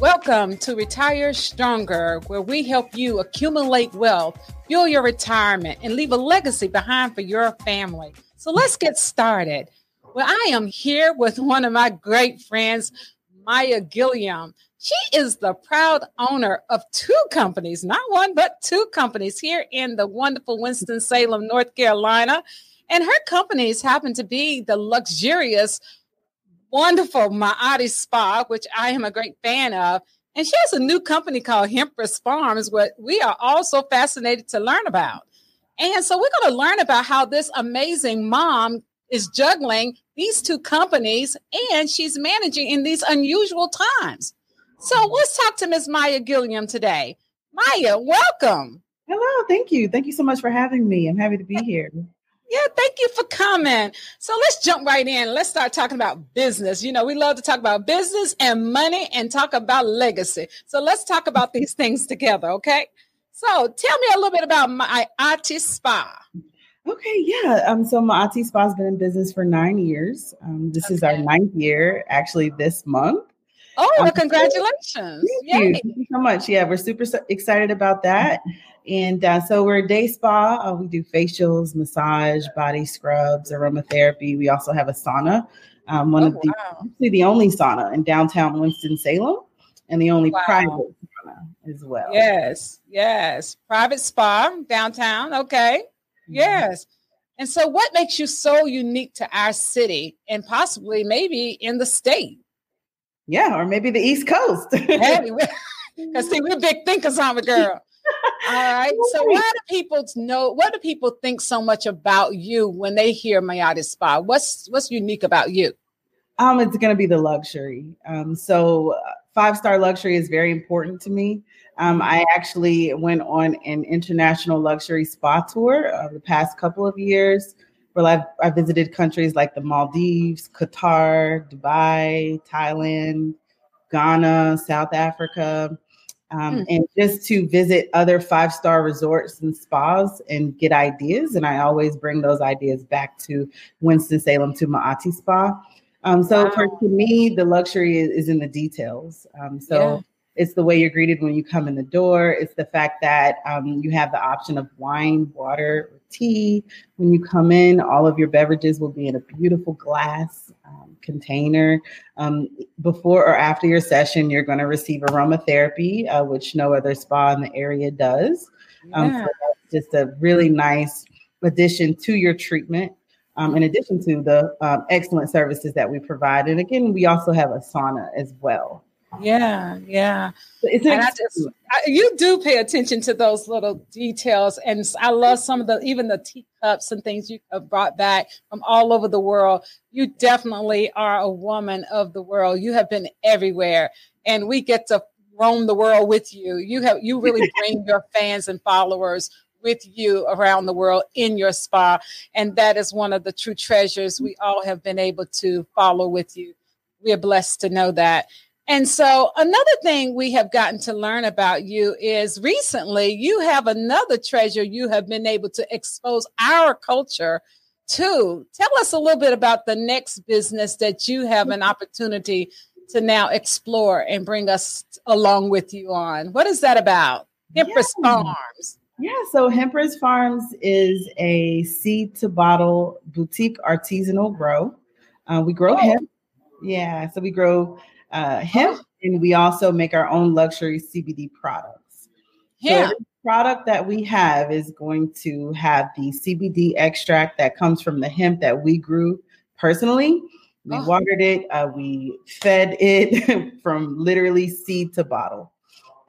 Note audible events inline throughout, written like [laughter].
Welcome to Retire Stronger, where we help you accumulate wealth, fuel your retirement, and leave a legacy behind for your family. So let's get started. Well, I am here with one of my great friends, Maya Gilliam. She is the proud owner of two companies, not one, but two companies here in the wonderful Winston-Salem, North Carolina. And her companies happen to be the luxurious wonderful Ma'ati Spa, which I am a great fan of. And she has a new company called Hempress Farms, what we are also fascinated to learn about. And so we're going to learn about how this amazing mom is juggling these two companies and she's managing in these unusual times. So let's talk to Ms. Maya Gilliam today. Maya, welcome. Hello, thank you. Thank you so much for having me. I'm happy to be here. Yeah, thank you for coming. So let's jump right in. Let's start talking about business. You know, we love to talk about business and money and talk about legacy. So let's talk about these things together, okay? So tell me a little bit about my Ati Spa. Okay, yeah. Um, so Ma'ati Spa has been in business for nine years. Um, this okay. is our ninth year, actually, this month. Oh, well, congratulations! Thank you. thank you so much. Yeah, we're super excited about that. And uh, so we're a day spa. Uh, we do facials, massage, body scrubs, aromatherapy. We also have a sauna. Um, one oh, of the wow. the only sauna in downtown Winston Salem, and the only wow. private sauna as well. Yes, yes, private spa downtown. Okay, mm-hmm. yes. And so, what makes you so unique to our city and possibly maybe in the state? Yeah, or maybe the East Coast. Because [laughs] see, we're big thinkers, aren't we, girl? All right. So why do people know what do people think so much about you when they hear Ma'ati Spa? What's what's unique about you? Um, it's gonna be the luxury. Um, so uh, five star luxury is very important to me. Um, I actually went on an international luxury spa tour uh, the past couple of years. Where I've, I visited countries like the Maldives, Qatar, Dubai, Thailand, Ghana, South Africa um, mm. and just to visit other five star resorts and spas and get ideas. And I always bring those ideas back to Winston Salem to Ma'ati Spa. Um, so wow. for to me, the luxury is, is in the details. Um, so yeah. it's the way you're greeted when you come in the door. It's the fact that um, you have the option of wine, water, tea when you come in. All of your beverages will be in a beautiful glass um, container. Um, before or after your session, you're going to receive aromatherapy, uh, which no other spa in the area does. Um, yeah. so that's just a really nice addition to your treatment. Um, in addition to the um, excellent services that we provide. And again, we also have a sauna as well. Yeah, yeah. It's and I just, I, you do pay attention to those little details, and I love some of the even the teacups and things you have brought back from all over the world. You definitely are a woman of the world. You have been everywhere, and we get to roam the world with you. You have you really [laughs] bring your fans and followers with you around the world in your spa, and that is one of the true treasures we all have been able to follow with you. We are blessed to know that. And so, another thing we have gotten to learn about you is recently you have another treasure you have been able to expose our culture to. Tell us a little bit about the next business that you have an opportunity to now explore and bring us along with you on. What is that about? Hempress yeah. Farms. Yeah, so Hempress Farms is a seed to bottle boutique artisanal grow. Uh, we grow oh. hemp. Yeah, so we grow uh, hemp, oh. and we also make our own luxury CBD products. Yeah. So product that we have is going to have the CBD extract that comes from the hemp that we grew personally. We oh. watered it, uh, we fed it [laughs] from literally seed to bottle.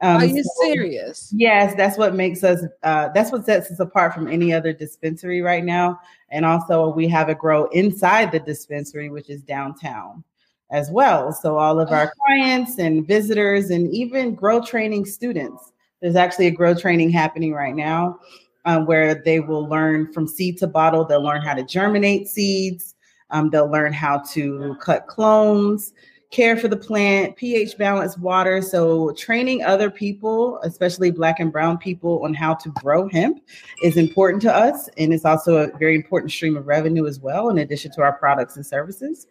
Um, Are you so, serious? Yes, that's what makes us. Uh, that's what sets us apart from any other dispensary right now. And also, we have it grow inside the dispensary, which is downtown as well. So all of our clients and visitors and even grow training students. There's actually a grow training happening right now um, where they will learn from seed to bottle. They'll learn how to germinate seeds. Um, they'll learn how to cut clones, care for the plant, pH balance water. So training other people, especially black and brown people on how to grow hemp is important to us. And it's also a very important stream of revenue as well, in addition to our products and services.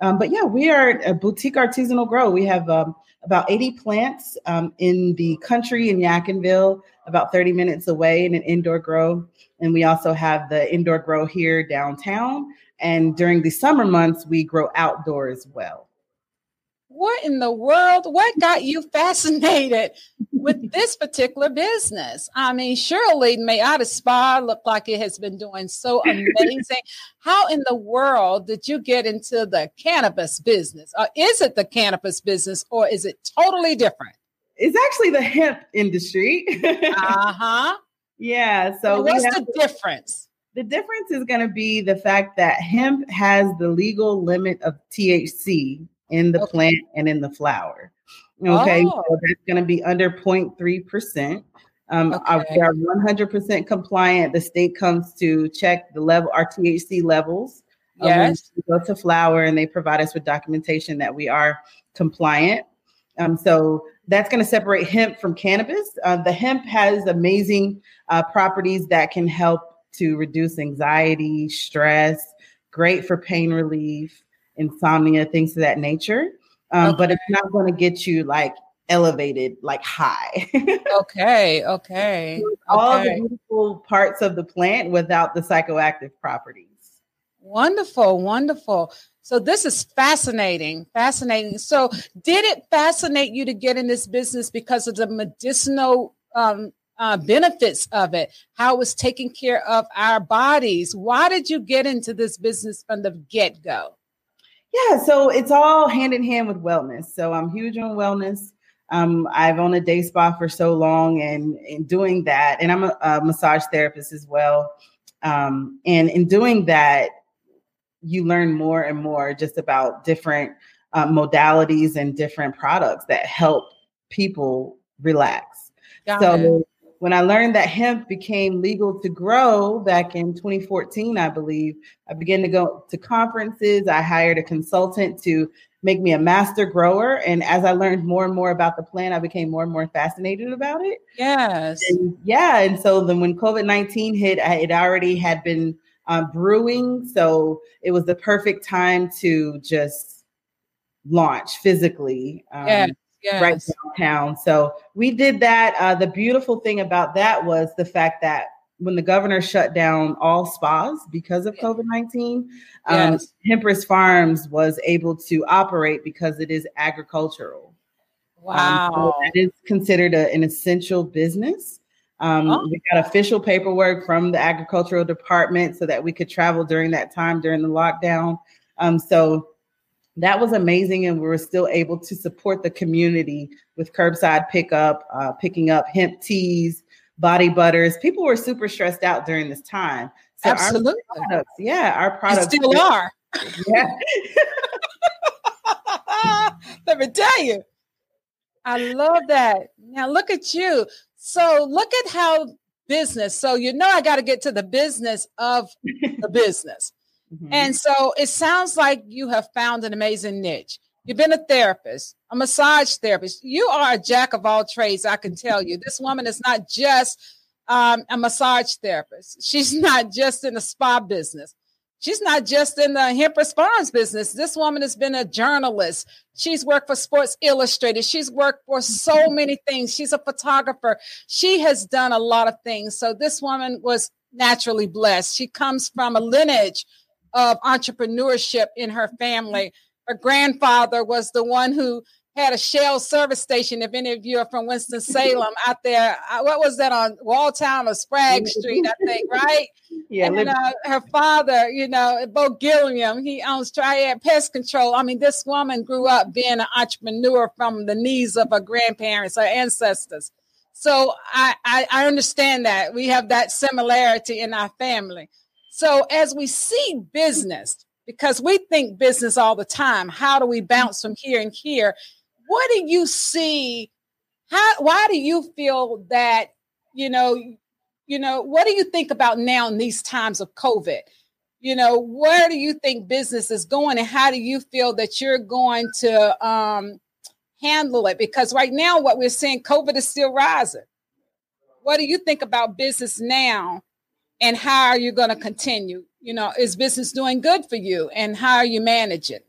Um, but yeah, we are a boutique artisanal grow. We have um, about 80 plants um, in the country in Yadkinville, about 30 minutes away in an indoor grow. And we also have the indoor grow here downtown. And during the summer months, we grow outdoor as well what in the world? What got you [laughs] fascinated with [laughs] this particular business? I mean, surely Ma'ati Spa look like it has been doing so amazing. How in the world did you get into the cannabis business? Or is it the cannabis business or is it totally different? It's actually the hemp industry. [laughs] uh-huh. Yeah. So what's the difference? The difference is going to be the fact that hemp has the legal limit of THC in the okay. plant and in the flower. Okay, oh. so that's going to be under 0.3%. Um, okay. we are 100% compliant. The state comes to check the level, our THC levels. Yes. we go to flower and they provide us with documentation that we are compliant. Um, so that's going to separate hemp from cannabis. Uh, the hemp has amazing uh, properties that can help to reduce anxiety, stress, great for pain relief insomnia, things of that nature. Um, okay. But it's not going to get you like elevated, like high. [laughs] okay, okay. All okay. the beautiful parts of the plant without the psychoactive properties. Wonderful, wonderful. So this is fascinating, fascinating. So did it fascinate you to get in this business because of the medicinal um, uh, benefits of it, how it was taking care of our bodies? Why did you get into this business from the get go? Yeah, so it's all hand in hand with wellness. So I'm huge on wellness. Um, I've owned a day spa for so long, and in doing that, and I'm a, a massage therapist as well. Um, and in doing that, you learn more and more just about different uh, modalities and different products that help people relax. Got so it when I learned that hemp became legal to grow back in 2014, I believe, I began to go to conferences. I hired a consultant to make me a master grower. And as I learned more and more about the plant, I became more and more fascinated about it. Yes. And yeah. And so then when COVID 19 hit, I, it already had been um, brewing. So it was the perfect time to just launch physically. Um, yes yes. right downtown. So we did that. Uh, the beautiful thing about that was the fact that when the governor shut down all spas because of COVID 19, um, yes. Farms was able to operate because it is agricultural. Wow. Um, so that is considered a, an essential business. Um, oh. We got official paperwork from the agricultural department so that we could travel during that time during the lockdown. Um, so that was amazing and we were still able to support the community with curbside pickup uh, picking up hemp teas body butters. People were super stressed out during this time. So absolutely. our products, yeah our products still are. Yeah. [laughs] Let me tell you. I love that. Now look at you. So look at how business so you know i got to get to the business of the [laughs] business Mm-hmm. And so it sounds like you have found an amazing niche. You've been a therapist, a massage therapist. You are a jack of all trades, I can tell you. This woman is not just um, a massage therapist, she's [laughs] not just in the spa business. She's not just in the hemp response business. This woman has been a journalist. She's worked for Sports Illustrated. She's worked for so many things. She's a photographer. She has done a lot of things. So this woman was naturally blessed. She comes from a lineage of entrepreneurship in her family. Her grandfather was the one who had a Shell service station. If any of you are from Winston Salem out there, uh, what was that on Waughtown or Sprague Street? I think right. [laughs] Yeah. And uh, her father, you know, Bo Gilliam, he owns Triad Pest Control. I mean, this woman grew up being an entrepreneur from the knees of her grandparents, her ancestors. So I, I, I understand that we have that similarity in our family. So as we see business, because we think business all the time, how do we bounce from here and here? What do you see? How why do you feel that, you know, you know, what do you think about now in these times of COVID? You know, where do you think business is going and how do you feel that you're going to um, handle it? Because right now, what we're seeing, COVID is still rising. What do you think about business now and how are you going to continue? You know, is business doing good for you and how are you managing?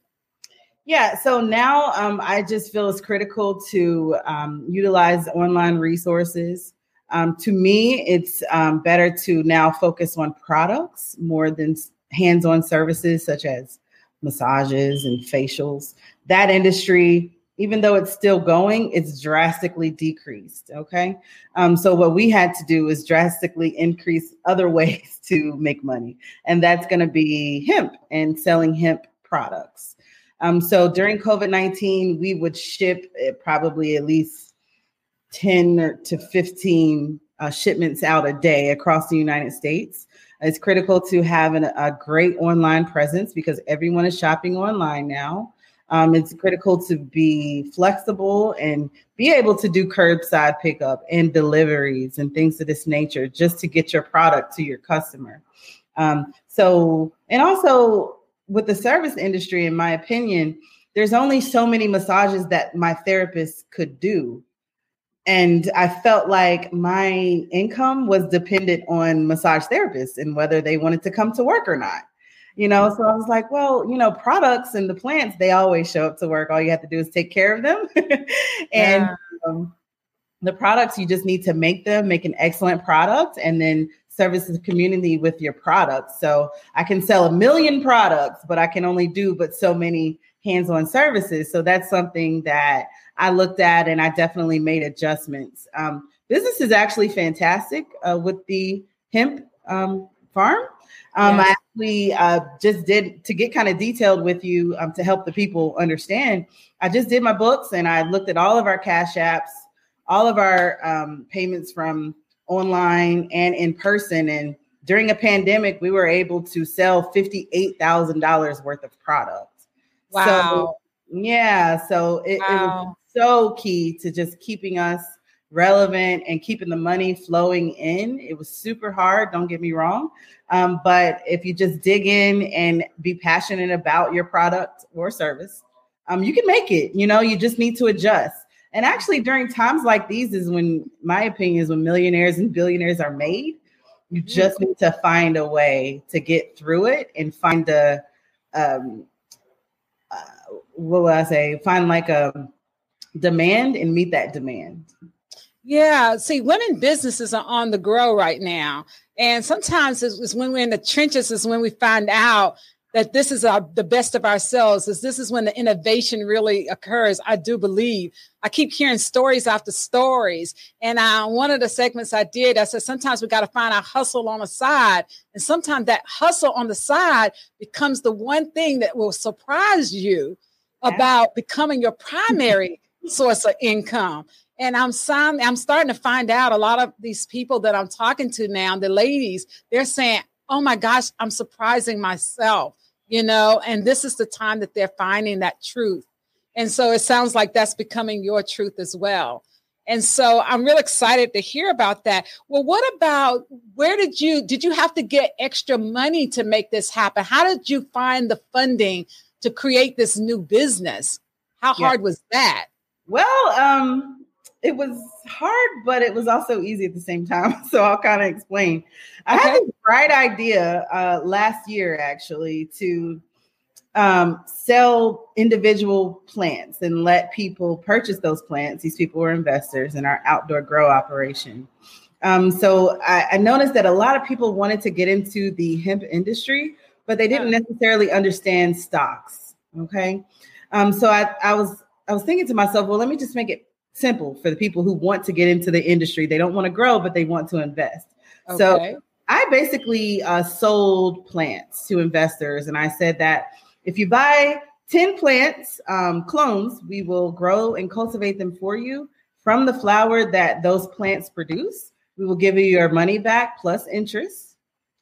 Yeah, so now um, I just feel it's critical to um, utilize online resources. Um, to me, it's um, better to now focus on products more than hands on services such as massages and facials. That industry, even though it's still going, it's drastically decreased. Okay. Um, so, what we had to do is drastically increase other [laughs] ways to make money, and that's going to be hemp and selling hemp products. Um, so during COVID 19, we would ship eh, probably at least 10 to 15 uh, shipments out a day across the United States. It's critical to have an, a great online presence because everyone is shopping online now. Um, it's critical to be flexible and be able to do curbside pickup and deliveries and things of this nature just to get your product to your customer. Um, so, and also with the service industry, in my opinion, there's only so many massages that my therapist could do. And I felt like my income was dependent on massage therapists and whether they wanted to come to work or not. You know, so I was like, well, you know, products and the plants, they always show up to work. All you have to do is take care of them. [laughs] and yeah. um, the products, you just need to make them, make an excellent product, and then service the community with your products. So I can sell a million products, but I can only do but so many hands-on services. So that's something that I looked at and I definitely made adjustments. Um, business is actually fantastic uh, with the hemp um, farm. Um, yes. Actually uh, just did to get kind of detailed with you um, to help the people understand. I just did my books and I looked at all of our cash apps, all of our um, payments from online and in person. And during a pandemic, we were able to sell $58,000 worth of products. Wow. So, yeah. So it, wow. it was so key to just keeping us relevant and keeping the money flowing in. It was super hard, don't get me wrong. Um, but if you just dig in and be passionate about your product or service, um, you can make it. You know, you just need to adjust. And actually, during times like these, is when my opinion is when millionaires and billionaires are made. You just need to find a way to get through it and find a, um, uh, what would I say? Find like a demand and meet that demand. Yeah, see, women businesses are on the grow right now, and sometimes it's, it's when we're in the trenches is when we find out that this is our, the best of ourselves is this is when the innovation really occurs i do believe. I keep hearing stories after stories and uh, one of the segments i did i said sometimes we got to find our hustle on the side and sometimes that hustle on the side becomes the one thing that will surprise you about becoming your [laughs] primary source of income and I'm I'm starting to find out a lot of these people that I'm talking to now, the ladies, they're saying, "Oh my gosh, I'm surprising myself." you know, and this is the time that they're finding that truth. And so it sounds like that's becoming your truth as well. And so I'm real excited to hear about that. Well, what about where did you did you have to get extra money to make this happen? How did you find the funding to create this new business? How hard was that? Well, um it was hard, but it was also easy at the same time. [laughs] So I'll kind of explain. I had a bright idea uh, last year, actually, to um, sell individual plants and let people purchase those plants. These people were investors in our outdoor grow operation. Um, so I, I noticed that a lot of people wanted to get into the hemp industry, but they didn't necessarily understand stocks. Okay, um, so I, I was I was thinking to myself, well, let me just make it simple for the people who want to get into the industry. They don't want to grow, but they want to invest. Okay. So I basically uh, sold plants to investors, and I said that if you buy 10 plants, um, clones, we will grow and cultivate them for you from the flower that those plants produce. We will give you your money back plus interest,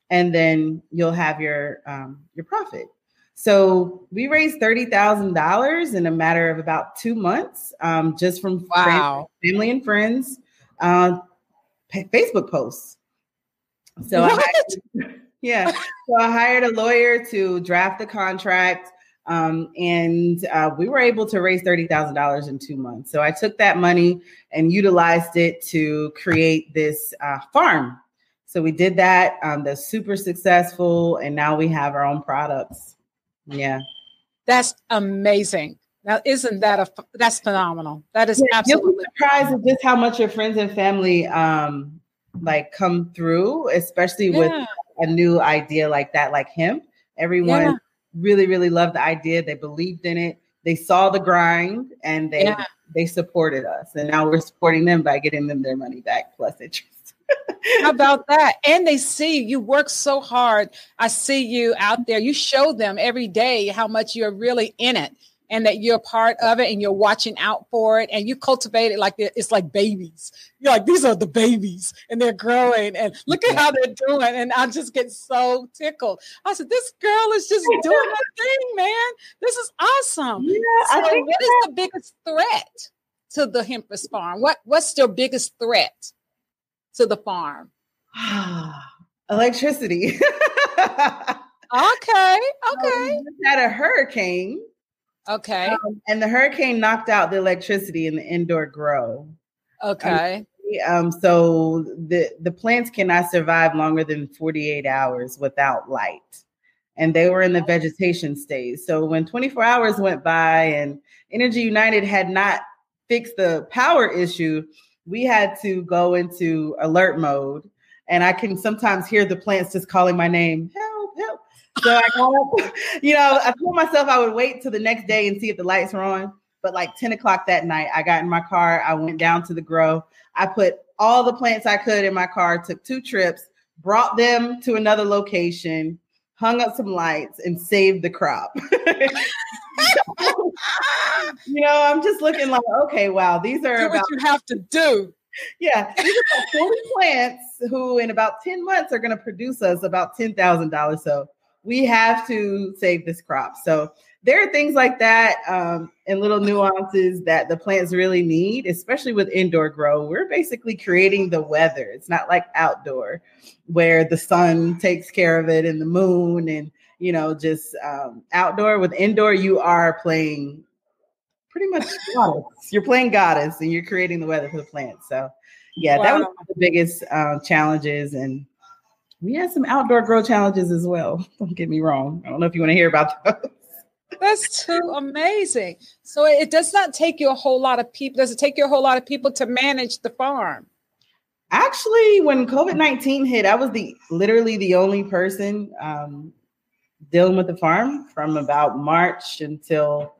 and then you'll have your um, your profit. So we raised thirty thousand dollars in a matter of about two months, um, just from wow. friends, family and friends, uh, Facebook posts. So I hired, yeah, so I hired a lawyer to draft the contract, um, and uh, we were able to raise thirty thousand dollars in two months. So I took that money and utilized it to create this uh, farm. So we did that. Um, that's super successful, and now we have our own products. Yeah. That's amazing. Now, isn't that a that's phenomenal? That is yeah, absolutely you'll be surprised at just how much your friends and family um like come through, especially yeah. with a new idea like that, like him. Everyone yeah. really, really loved the idea. They believed in it. They saw the grind and they they supported us. And now we're supporting them by getting them their money back plus interest. How about that? And they see you work so hard. I see you out there. You show them every day how much you're really in it and that you're part of it and you're watching out for it and you cultivate it like it's like babies. You're like, these are the babies and they're growing and look at how they're doing. And I just get so tickled. I said, this girl is just [laughs] doing her thing, man. This is awesome. Yeah, so what is the biggest threat to the Hempress farm? What what's their biggest threat to the farm? [sighs] Electricity. okay. [laughs] Okay. Um, had a hurricane Okay. Um, and the hurricane knocked out the electricity in the indoor grow. Okay. Um, um, so the the plants cannot survive longer than 48 hours without light. And they were in the vegetation stage. So when 24 hours went by and Energy United had not fixed the power issue, we had to go into alert mode. And I can sometimes hear the plants just calling my name, help, help. So I got [laughs] you know, I told myself I would wait till the next day and see if the lights were on. But like 10 o'clock that night, I got in my car. I went down to the grow. I put all the plants I could in my car, took two trips, brought them to another location, hung up some lights, and saved the crop. [laughs] [laughs] you know, I'm just looking like, okay, wow, these are do about- what you have to do. Yeah, these are 40 plants who in about 10 months are going to produce us about $10,000. So we have to save this crop. So there are things like that um, and little nuances that the plants really need, especially with indoor grow. We're basically creating the weather. It's not like outdoor where the sun takes care of it and the moon and you know just um, outdoor. With indoor, you are playing pretty much goddess. You're playing goddess and you're creating the weather for the plants. So yeah, wow. that was the biggest uh, challenges and we had some outdoor grow challenges as well. Don't get me wrong. I don't know if you want to hear about [laughs] those. That's too amazing. So it does not take you a whole lot of people. Does it take you a whole lot of people to manage the farm? Actually, when COVID nineteen hit, I was the literally the only person um, dealing with the farm from about March until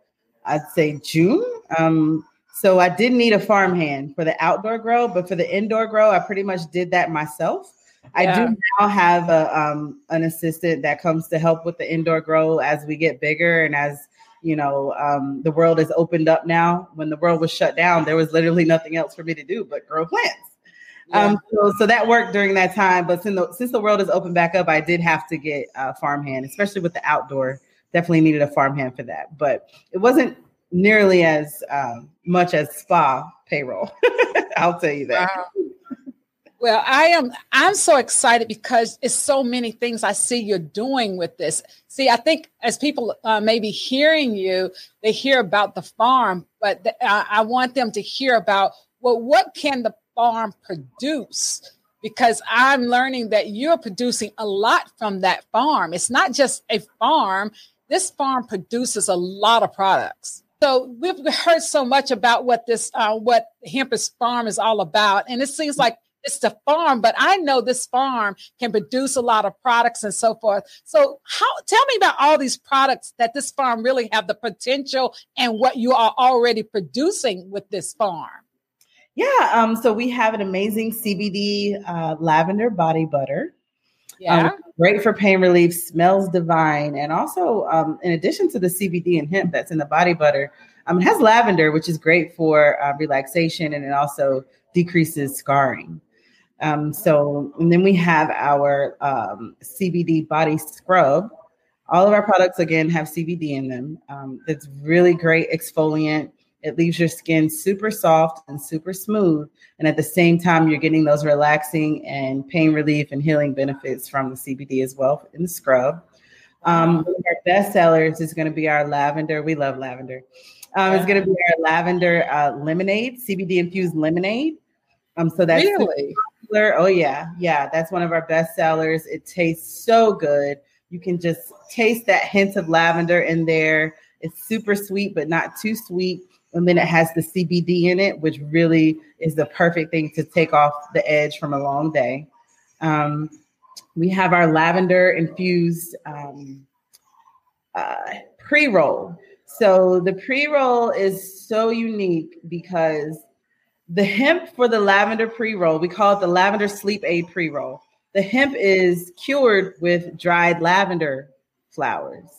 I'd say June. Um, so I did need a farm hand for the outdoor grow, but for the indoor grow, I pretty much did that myself. I do now have a um, an assistant that comes to help with the indoor grow as we get bigger and as you know um, the world has opened up now. When the world was shut down, there was literally nothing else for me to do but grow plants. Yeah. Um, so, so that worked during that time. But since the, since the world has opened back up, I did have to get a farmhand, especially with the outdoor. Definitely needed a farmhand for that. But it wasn't nearly as um, much as spa payroll. [laughs] I'll tell you that. Wow. Well, I am I'm so excited because it's so many things I see you're doing with this. See, I think as people uh, maybe hearing you, they hear about the farm, but the, uh, I want them to hear about well, what can the farm produce? Because I'm learning that you're producing a lot from that farm. It's not just a farm. This farm produces a lot of products. So we've heard so much about what this, uh, what Hempress Farm is all about, and it seems like it's the farm, but I know this farm can produce a lot of products and so forth. So, how tell me about all these products that this farm really have the potential and what you are already producing with this farm. Yeah, um, so we have an amazing CBD uh, lavender body butter. Yeah, um, great for pain relief, smells divine, and also um, in addition to the CBD and hemp that's in the body butter, um, it has lavender, which is great for uh, relaxation and it also decreases scarring. Um, so, and then we have our um, CBD body scrub. All of our products, again, have CBD in them. Um, it's really great exfoliant. It leaves your skin super soft and super smooth. And at the same time, you're getting those relaxing and pain relief and healing benefits from the CBD as well in the scrub. Um, our best sellers is going to be our lavender. We love lavender. Um, It's going to be our lavender uh, lemonade, CBD infused lemonade. Um, so that's really popular. Oh yeah, yeah. That's one of our best sellers. It tastes so good. You can just taste that hint of lavender in there. It's super sweet, but not too sweet. And then it has the CBD in it, which really is the perfect thing to take off the edge from a long day. Um, we have our lavender infused um, uh, pre roll. So the pre roll is so unique because the hemp for the lavender pre roll, we call it the lavender sleep aid pre roll. The hemp is cured with dried lavender flowers.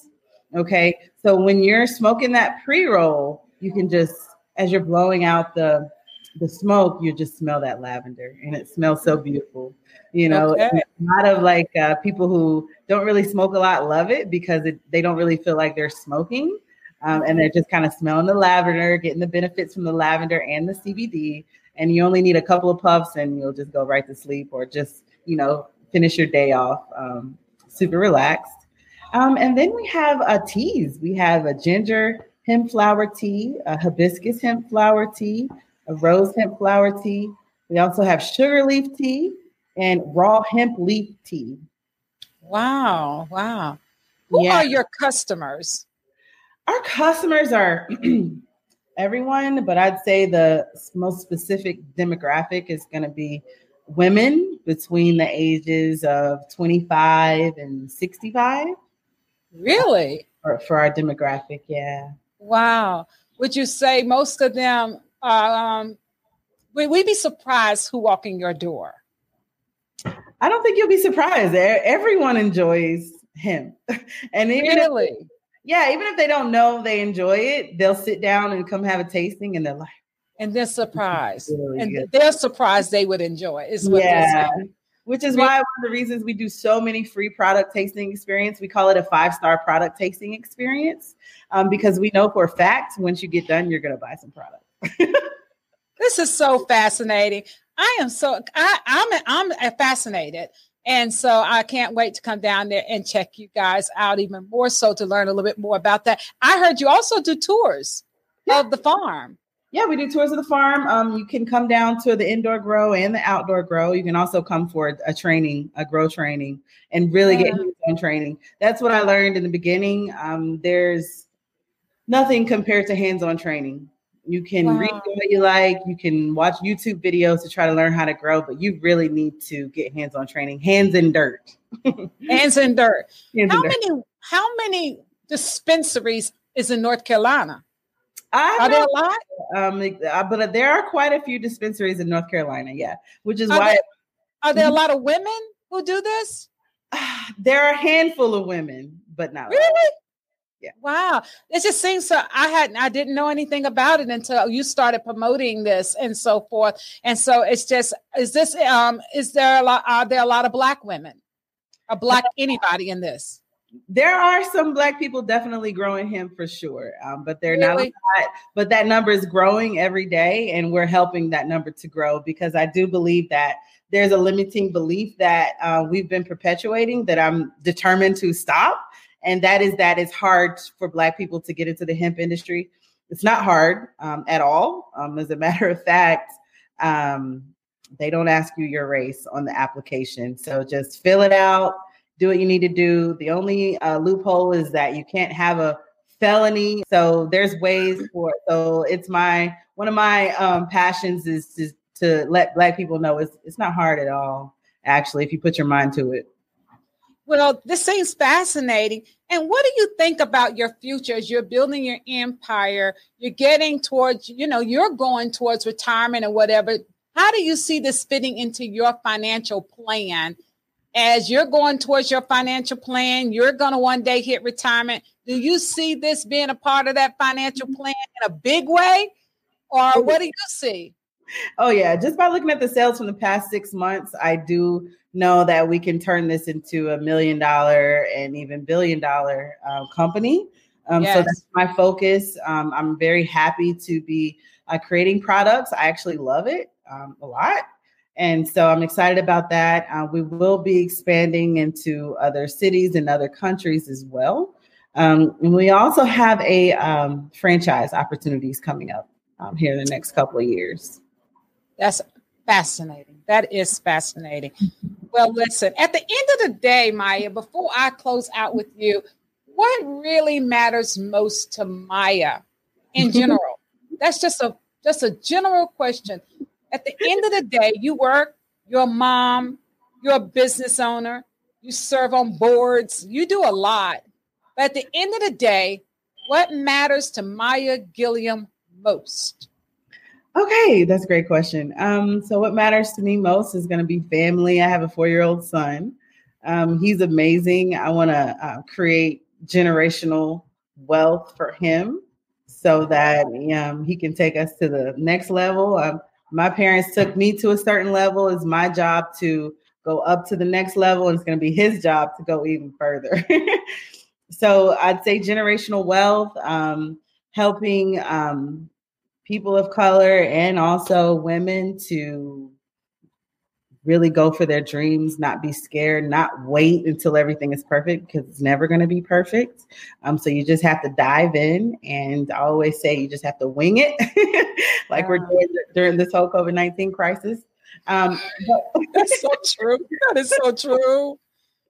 Okay. So when you're smoking that pre roll, you can just, as you're blowing out the the smoke, you just smell that lavender and it smells so beautiful. You know, okay. a lot of like uh, people who don't really smoke a lot love it because it, they don't really feel like they're smoking. Um, and they're just kind of smelling the lavender, getting the benefits from the lavender and the CBD. And you only need a couple of puffs and you'll just go right to sleep or just, you know, finish your day off um, super relaxed. Um, and then we have a teas. We have a ginger hemp flower tea, a hibiscus hemp flower tea, a rose hemp flower tea. We also have sugar leaf tea and raw hemp leaf tea. Wow, wow. Who yeah. are your customers? Our customers are [clears throat] everyone, but I'd say the most specific demographic is going to be women between the ages of 25 and 65. Really? For, for our demographic, yeah. Wow. Would you say most of them um, would we be surprised who walk in your door? I don't think you'll be surprised. Everyone enjoys hemp, [laughs] and even really, if, yeah, even if they don't know they enjoy it, they'll sit down and come have a tasting, and they're like, and they're surprised, really and good. they're surprised they would enjoy it. Is what yeah. Which is why one of the reasons we do so many free product tasting experience. We call it a five star product tasting experience um, because we know for a fact once you get done, you're going to buy some product. [laughs] this is so fascinating. I am so I, I'm I'm fascinated. And so I can't wait to come down there and check you guys out even more so to learn a little bit more about that. I heard you also do tours yeah. of the farm. Yeah, we do tours of the farm. Um, you can come down to the indoor grow and the outdoor grow. You can also come for a training, a grow training, and really yeah. get hands-on training. That's what I learned in the beginning. Um, there's nothing compared to hands-on training. You can wow. read what you like. You can watch YouTube videos to try to learn how to grow, but you really need to get hands-on training. Hands in dirt. [laughs] hands in dirt. Hands how in many? Dirt. How many dispensaries is in North Carolina? I are there a lot? Um, uh, but there are quite a few dispensaries in North Carolina. Yeah, which is are why. There, are there a lot of women who do this? [sighs] There are a handful of women, but not really. Yeah. Wow. It just seems so I hadn't I didn't know anything about it until you started promoting this and so forth. And so it's just is this um is there a lot are there a lot of black women? A black anybody in this? There are some black people definitely growing hemp for sure. Um, but they're really? not but that number is growing every day and we're helping that number to grow because I do believe that there's a limiting belief that uh, we've been perpetuating that I'm determined to stop and that is that it's hard for Black people to get into the hemp industry. It's not hard um, at all. Um, as a [laughs] matter of fact, um, they don't ask you your race on the application. So just fill it out, do what you need to do. The only uh, loophole is that you can't have a felony. So there's ways for it. So it's my one of my um, passions is to, to let Black people know it's it's not hard at all. Actually, if you put your mind to it. Well, this seems fascinating. And what do you think about your future as you're building your empire? You're getting towards, you know, you're going towards retirement or whatever. How do you see this fitting into your financial plan? As you're going towards your financial plan, you're going to one day hit retirement. Do you see this being a part of that financial plan in a big way? Or what do you see? Oh, yeah. Just by looking at the sales from the past six months, I do know that we can turn this into a million dollar and even billion dollar uh, company. Um, yes. So that's my focus. Um, I'm very happy to be uh, creating products. I actually love it um, a lot. And so I'm excited about that. Uh, we will be expanding into other cities and other countries as well. Um, and we also have a um, franchise opportunities coming up um, here in the next couple of years. That's fascinating. That is fascinating. Well, listen, at the end of the day, Maya, before I close out with you, what really matters most to Maya in [laughs] general? That's just a just a general question. At the end of the day, you work, you're a mom, you're a business owner, you serve on boards, you do a lot. But at the end of the day, what matters to Maya Gilliam most? Okay, that's a great question. Um, so, what matters to me most is going to be family. I have a four year old son. Um, he's amazing. I want to uh, create generational wealth for him so that um, he can take us to the next level. Um, my parents took me to a certain level. It's my job to go up to the next level, and it's going to be his job to go even further. [laughs] so I'd say generational wealth, um, helping um, people of color and also women to really go for their dreams, not be scared, not wait until everything is perfect because it's never going to be perfect. Um, so you just have to dive in, and I always say you just have to wing it, [laughs] like yeah. we're doing during this whole COVID nineteen crisis. Um, [laughs] but- That's so true. That is so true.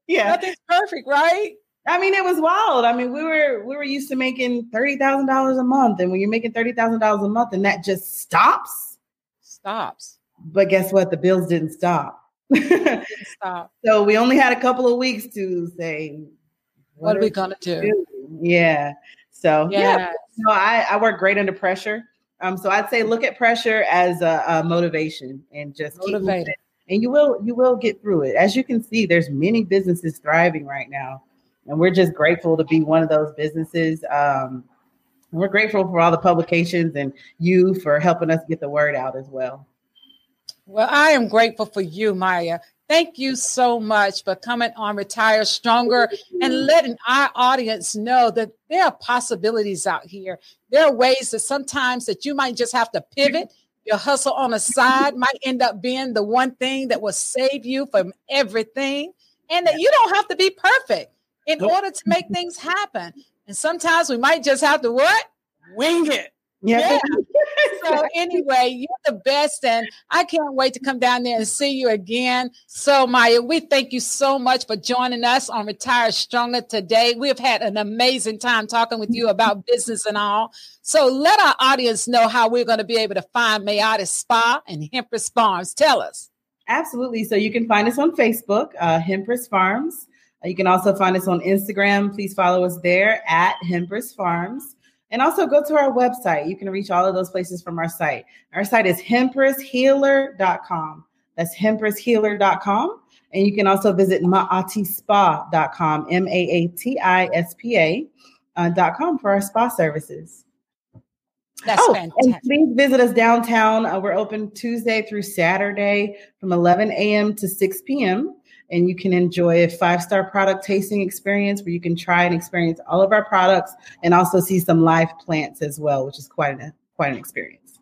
Yeah, nothing's perfect, right? I mean, it was wild. I mean, we were we were used to making thirty thousand dollars a month, and when you're making thirty thousand dollars a month, and that just stops, stops but guess what? The bills didn't stop. [laughs] didn't stop. so we only had a couple of weeks to say, what, what are we gonna do? do? Yeah. So yes. yeah, no, I, I work great under pressure. Um, so I'd say look at pressure as a, a motivation and just motivate it. And you will you will get through it. As you can see, there's many businesses thriving right now, and we're just grateful to be one of those businesses. Um, we're grateful for all the publications and you for helping us get the word out as well. Well, I am grateful for you, Maya. Thank you so much for coming on Retire Stronger and letting our audience know that there are possibilities out here. There are ways that sometimes that you might just have to pivot. Your hustle on the side might end up being the one thing that will save you from everything. And that you don't have to be perfect in order to make things happen. And sometimes we might just have to what? Wing it. Yeah. yeah. [laughs] [laughs] so anyway, you're the best, and I can't wait to come down there and see you again. So Maya, we thank you so much for joining us on Retire Stronger today. We've had an amazing time talking with you about [laughs] business and all. So let our audience know how we're going to be able to find Ma'ati's Spa and Hempress Farms. Tell us. Absolutely. So you can find us on Facebook, uh, Hempress Farms. Uh, you can also find us on Instagram. Please follow us there at Hempress Farms. And also go to our website. You can reach all of those places from our site. Our site is hempresshealer.com. That's hempresshealer.com. And you can also visit maatispa.com, M A A T I S P A uh, dot com for our spa services. That's oh, fantastic. And please visit us downtown. Uh, we're open Tuesday through Saturday from 11 a.m. to 6 p.m and you can enjoy a five star product tasting experience where you can try and experience all of our products and also see some live plants as well, which is quite an quite an experience.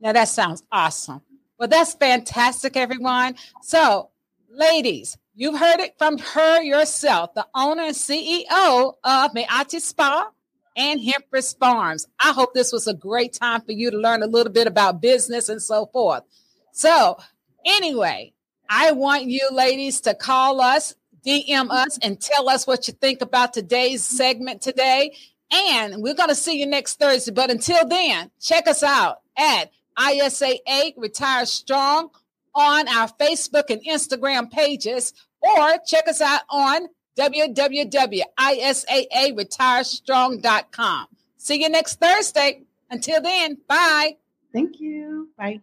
Now that sounds awesome. Well, that's fantastic, everyone. So, ladies, you've heard it from her yourself, the owner and CEO of Ma'ati Spa and Hempress Farms. I hope this was a great time for you to learn a little bit about business and so forth. So, anyway, I want you ladies to call us, DM us, and tell us what you think about today's segment today. And we're going to see you next Thursday. But until then, check us out at ISAA Retire Strong on our Facebook and Instagram pages, or check us out on www.isaaRetirestrong.com. See you next Thursday. Until then, bye. Thank you. Bye.